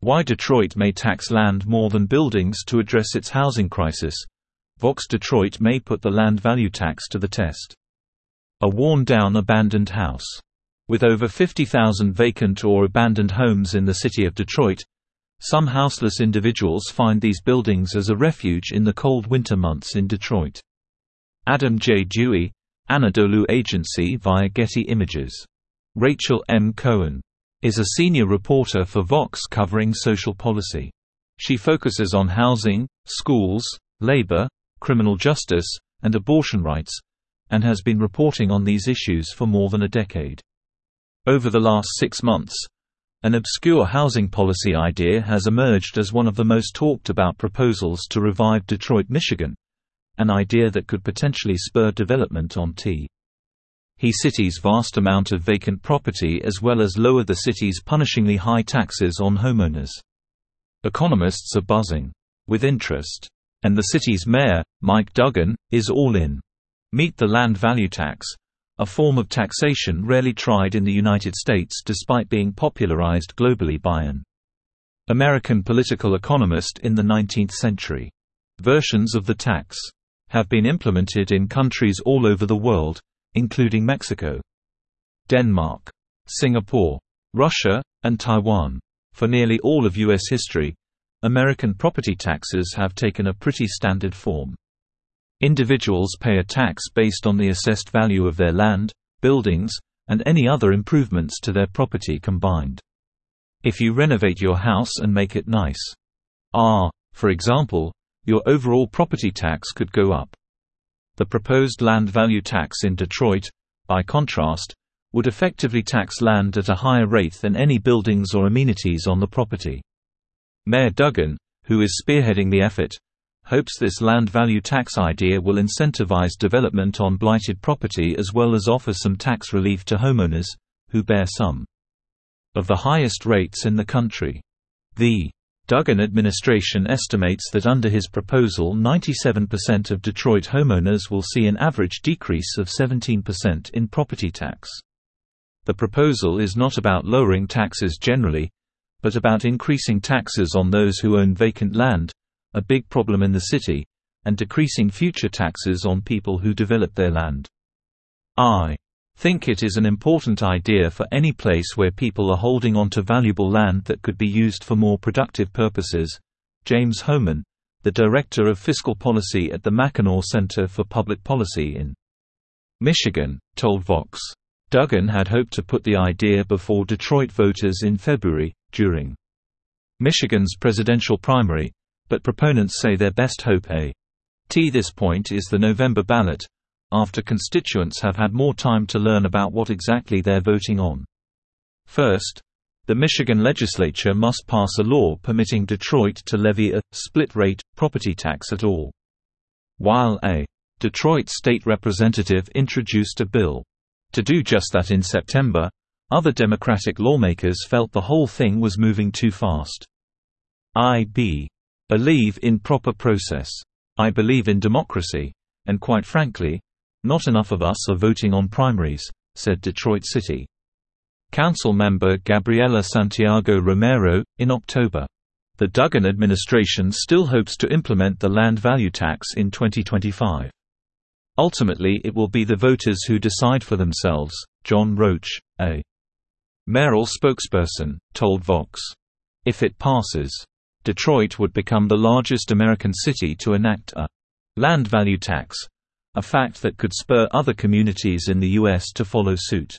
Why Detroit may tax land more than buildings to address its housing crisis. Vox Detroit may put the land value tax to the test. A worn-down abandoned house. With over 50,000 vacant or abandoned homes in the city of Detroit, some houseless individuals find these buildings as a refuge in the cold winter months in Detroit. Adam J. Dewey, Anadolu Agency via Getty Images. Rachel M. Cohen is a senior reporter for Vox covering social policy. She focuses on housing, schools, labor, criminal justice, and abortion rights, and has been reporting on these issues for more than a decade. Over the last six months, an obscure housing policy idea has emerged as one of the most talked about proposals to revive Detroit, Michigan, an idea that could potentially spur development on T. He city's vast amount of vacant property as well as lower the city's punishingly high taxes on homeowners. Economists are buzzing with interest, and the city's mayor, Mike Duggan, is all in. Meet the land value tax, a form of taxation rarely tried in the United States despite being popularized globally by an American political economist in the 19th century. Versions of the tax have been implemented in countries all over the world, including Mexico, Denmark, Singapore, Russia, and Taiwan. For nearly all of U.S. history, American property taxes have taken a pretty standard form. Individuals pay a tax based on the assessed value of their land, buildings, and any other improvements to their property combined. If you renovate your house and make it nice. Ah, for example, your overall property tax could go up. The proposed land value tax in Detroit, by contrast, would effectively tax land at a higher rate than any buildings or amenities on the property. Mayor Duggan, who is spearheading the effort, hopes this land value tax idea will incentivize development on blighted property as well as offer some tax relief to homeowners, who bear some of the highest rates in the country. The Duggan administration estimates that under his proposal 97% of Detroit homeowners will see an average decrease of 17% in property tax. The proposal is not about lowering taxes generally, but about increasing taxes on those who own vacant land, a big problem in the city, and decreasing future taxes on people who develop their land. I think it is an important idea for any place where people are holding onto valuable land that could be used for more productive purposes. James Hohman, the Director of Fiscal Policy at the Mackinac Center for Public Policy in Michigan, told Vox. Duggan had hoped to put the idea before Detroit voters in February, during Michigan's presidential primary, but proponents say their best hope a t this point is the November ballot, after constituents have had more time to learn about what exactly they're voting on. First, the Michigan legislature must pass a law permitting Detroit to levy a split-rate property tax at all. While a Detroit state representative introduced a bill to do just that in September, other Democratic lawmakers felt the whole thing was moving too fast. I.B. Believe in proper process. I believe in democracy. And quite frankly, not enough of us are voting on primaries, said Detroit City Council member Gabriela Santiago Romero, in October. The Duggan administration still hopes to implement the land value tax in 2025. Ultimately it will be the voters who decide for themselves, John Roach, a mayoral spokesperson, told Vox. If it passes, Detroit would become the largest American city to enact a land value tax, a fact that could spur other communities in the U.S. to follow suit.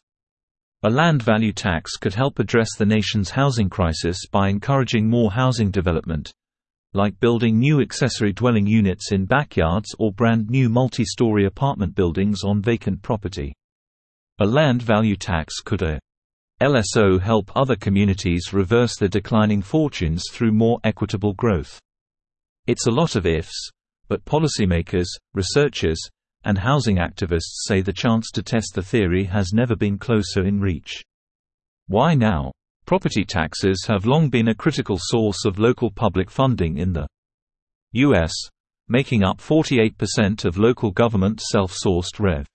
A land value tax could help address the nation's housing crisis by encouraging more housing development, like building new accessory dwelling units in backyards or brand new multi-story apartment buildings on vacant property. A land value tax could uh, a LSO help other communities reverse their declining fortunes through more equitable growth. It's a lot of ifs, but policymakers, researchers, and housing activists say the chance to test the theory has never been closer in reach. Why now? Property taxes have long been a critical source of local public funding in the U.S., making up 48% of local government self-sourced rev.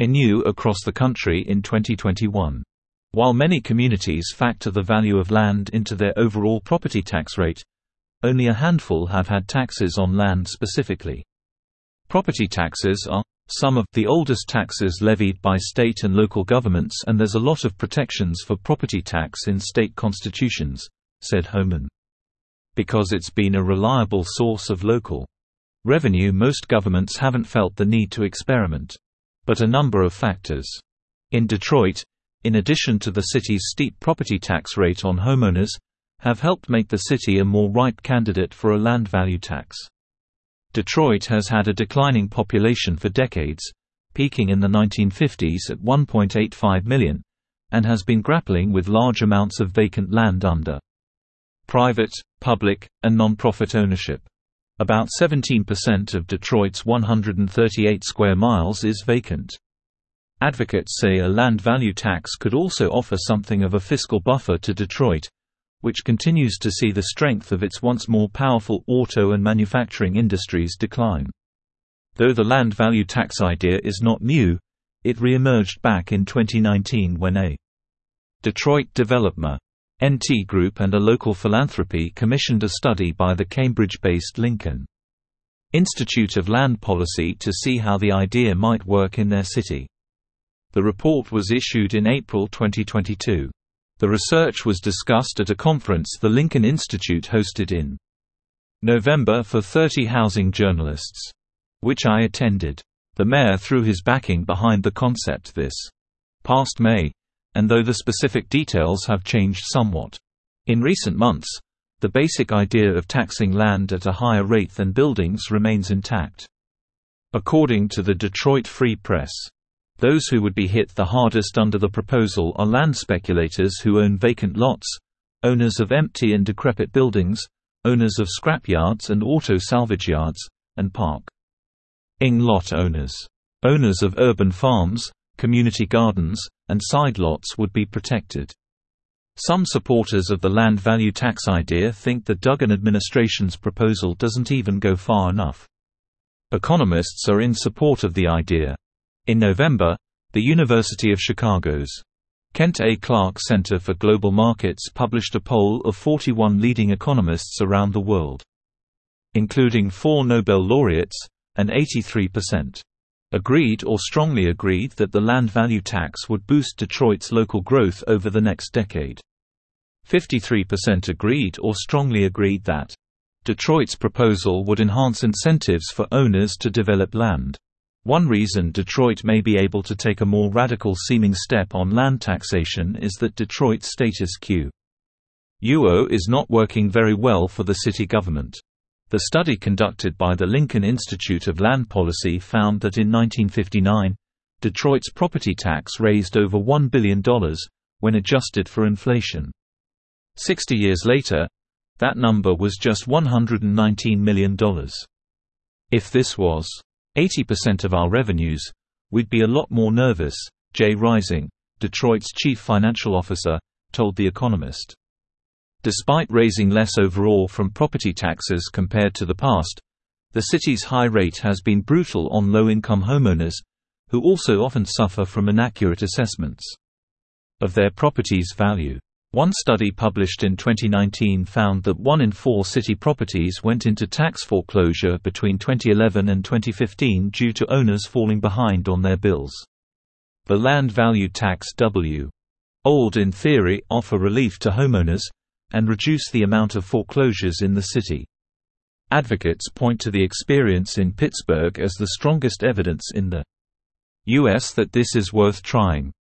Renew across the country in 2021. While many communities factor the value of land into their overall property tax rate, only a handful have had taxes on land specifically. Property taxes are some of the oldest taxes levied by state and local governments and there's a lot of protections for property tax in state constitutions, said Hohman. Because it's been a reliable source of local revenue most governments haven't felt the need to experiment. But a number of factors. In Detroit, in addition to the city's steep property tax rate on homeowners, have helped make the city a more ripe candidate for a land value tax. Detroit has had a declining population for decades, peaking in the 1950s at 1.85 million, and has been grappling with large amounts of vacant land under private, public, and non-profit ownership. About 17% of Detroit's 138 square miles is vacant. Advocates say a land value tax could also offer something of a fiscal buffer to Detroit, which continues to see the strength of its once more powerful auto and manufacturing industries decline. Though the land value tax idea is not new, it re-emerged back in 2019 when a Detroit developer, NT Group and a local philanthropy commissioned a study by the Cambridge-based Lincoln Institute of Land Policy to see how the idea might work in their city. The report was issued in April 2022. The research was discussed at a conference the Lincoln Institute hosted in November for 30 housing journalists, which I attended. The mayor threw his backing behind the concept this past May, and though the specific details have changed somewhat. In recent months, the basic idea of taxing land at a higher rate than buildings remains intact. According to the Detroit Free Press, those who would be hit the hardest under the proposal are land speculators who own vacant lots, owners of empty and decrepit buildings, owners of scrapyards and auto salvage yards, and park ing lot owners. Owners of urban farms, community gardens, and side lots would be protected. Some supporters of the land value tax idea think the Duggan administration's proposal doesn't even go far enough. Economists are in support of the idea. In November, the University of Chicago's Kent A. Clark Center for Global Markets published a poll of 41 leading economists around the world, including four Nobel laureates, and 83% agreed or strongly agreed that the land value tax would boost Detroit's local growth over the next decade. 53% agreed or strongly agreed that Detroit's proposal would enhance incentives for owners to develop land. One reason Detroit may be able to take a more radical-seeming step on land taxation is that Detroit's status quo UO is not working very well for the city government. The study conducted by the Lincoln Institute of Land Policy found that in 1959, Detroit's property tax raised over $1 billion, when adjusted for inflation. Sixty years later, that number was just $119 million. If this was 80% of our revenues, we'd be a lot more nervous, Jay Rising, Detroit's chief financial officer, told The Economist. Despite raising less overall from property taxes compared to the past, the city's high rate has been brutal on low-income homeowners, who also often suffer from inaccurate assessments of their property's value. One study published in 2019 found that one in four city properties went into tax foreclosure between 2011 and 2015 due to owners falling behind on their bills. The land value tax W. Old in theory offer relief to homeowners, and reduce the amount of foreclosures in the city. Advocates point to the experience in Pittsburgh as the strongest evidence in the U.S. that this is worth trying.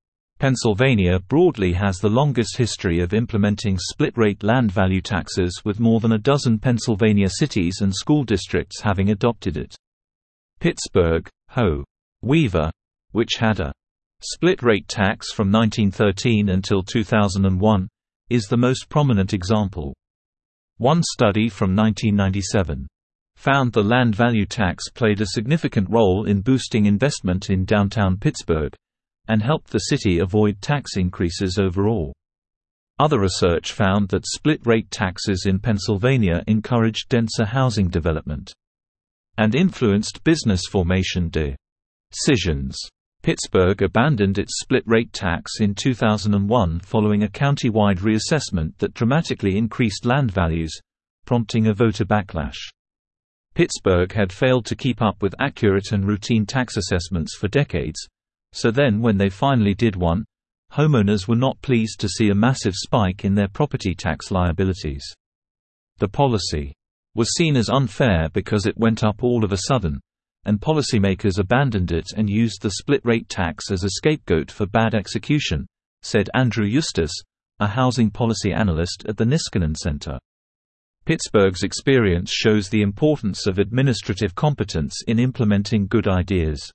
Pennsylvania broadly has the longest history of implementing split-rate land value taxes with more than a dozen Pennsylvania cities and school districts having adopted it. Pittsburgh, Ho. Weaver, which had a split-rate tax from 1913 until 2001, is the most prominent example. One study from 1997 found the land value tax played a significant role in boosting investment in downtown Pittsburgh, and helped the city avoid tax increases overall. Other research found that split-rate taxes in Pennsylvania encouraged denser housing development and influenced business formation decisions. Pittsburgh abandoned its split-rate tax in 2001 following a county-wide reassessment that dramatically increased land values, prompting a voter backlash. Pittsburgh had failed to keep up with accurate and routine tax assessments for decades, so then when they finally did one, homeowners were not pleased to see a massive spike in their property tax liabilities. The policy was seen as unfair because it went up all of a sudden, and policymakers abandoned it and used the split-rate tax as a scapegoat for bad execution, said Andrew Eustace, a housing policy analyst at the Niskanen Center. Pittsburgh's experience shows the importance of administrative competence in implementing good ideas.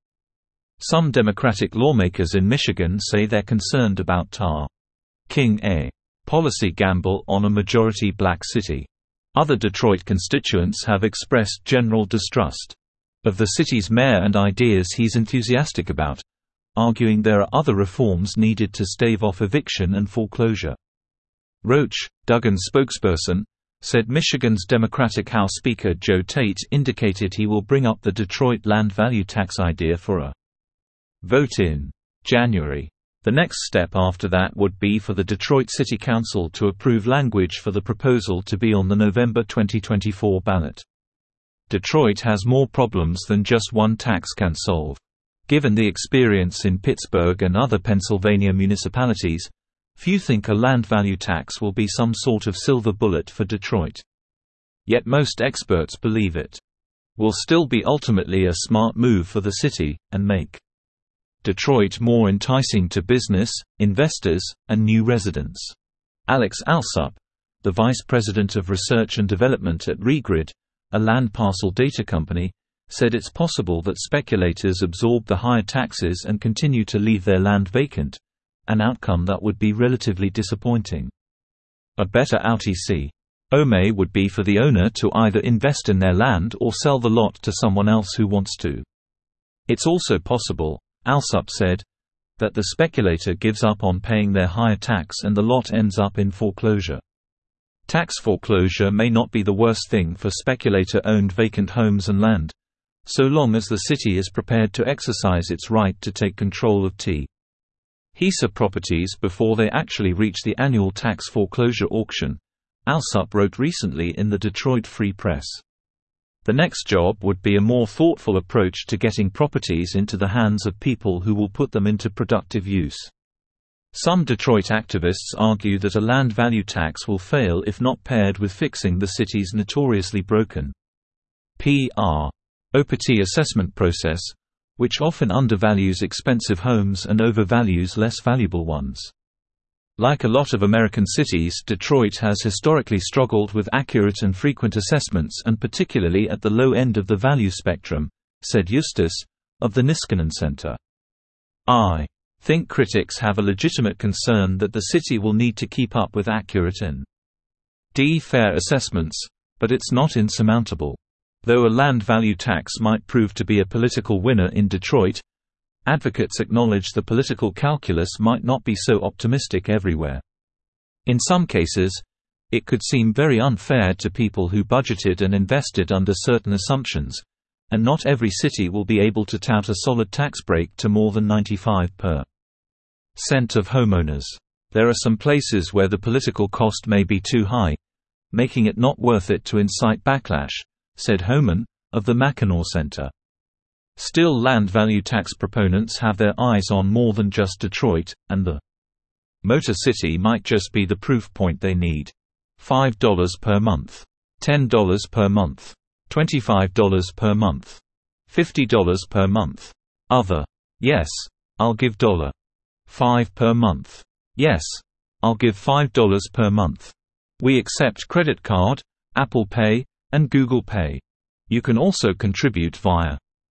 Some Democratic lawmakers in Michigan say they're concerned about Tar. King a policy gamble on a majority black city. Other Detroit constituents have expressed general distrust of the city's mayor and ideas he's enthusiastic about, arguing there are other reforms needed to stave off eviction and foreclosure. Roach, Duggan's spokesperson, said Michigan's Democratic House Speaker Joe Tate indicated he will bring up the Detroit land value tax idea for a vote in January. The next step after that would be for the Detroit City Council to approve language for the proposal to be on the November 2024 ballot. Detroit has more problems than just one tax can solve. Given the experience in Pittsburgh and other Pennsylvania municipalities, few think a land value tax will be some sort of silver bullet for Detroit. Yet most experts believe it will still be ultimately a smart move for the city, and make Detroit more enticing to business, investors, and new residents. Alex Alsup, the Vice President of Research and Development at Regrid, a land parcel data company, said it's possible that speculators absorb the higher taxes and continue to leave their land vacant, an outcome that would be relatively disappointing. A better OTC. OME would be for the owner to either invest in their land or sell the lot to someone else who wants to. It's also possible, Alsup said, that the speculator gives up on paying their higher tax and the lot ends up in foreclosure. Tax foreclosure may not be the worst thing for speculator-owned vacant homes and land, so long as the city is prepared to exercise its right to take control of T. HISA properties before they actually reach the annual tax foreclosure auction, Alsup wrote recently in the Detroit Free Press. The next job would be a more thoughtful approach to getting properties into the hands of people who will put them into productive use. Some Detroit activists argue that a land value tax will fail if not paired with fixing the city's notoriously broken PR OPT assessment process, which often undervalues expensive homes and overvalues less valuable ones. Like a lot of American cities, Detroit has historically struggled with accurate and frequent assessments and particularly at the low end of the value spectrum, said Eustace, of the Niskanen Center. I think critics have a legitimate concern that the city will need to keep up with accurate and d fair assessments, but it's not insurmountable. Though a land value tax might prove to be a political winner in Detroit, advocates acknowledge the political calculus might not be so optimistic everywhere. In some cases, it could seem very unfair to people who budgeted and invested under certain assumptions, and not every city will be able to tout a solid tax break to more than 95 per cent of homeowners. There are some places where the political cost may be too high, making it not worth it to incite backlash, said Hohman, of the Mackinac Center. Still land value tax proponents have their eyes on more than just Detroit, and the Motor City might just be the proof point they need. $5 per month. $10 per month. $25 per month. $50 per month. Other. Yes, I'll give dollar. 5 per month. Yes, I'll give $5 per month. We accept credit card, Apple Pay, and Google Pay. You can also contribute via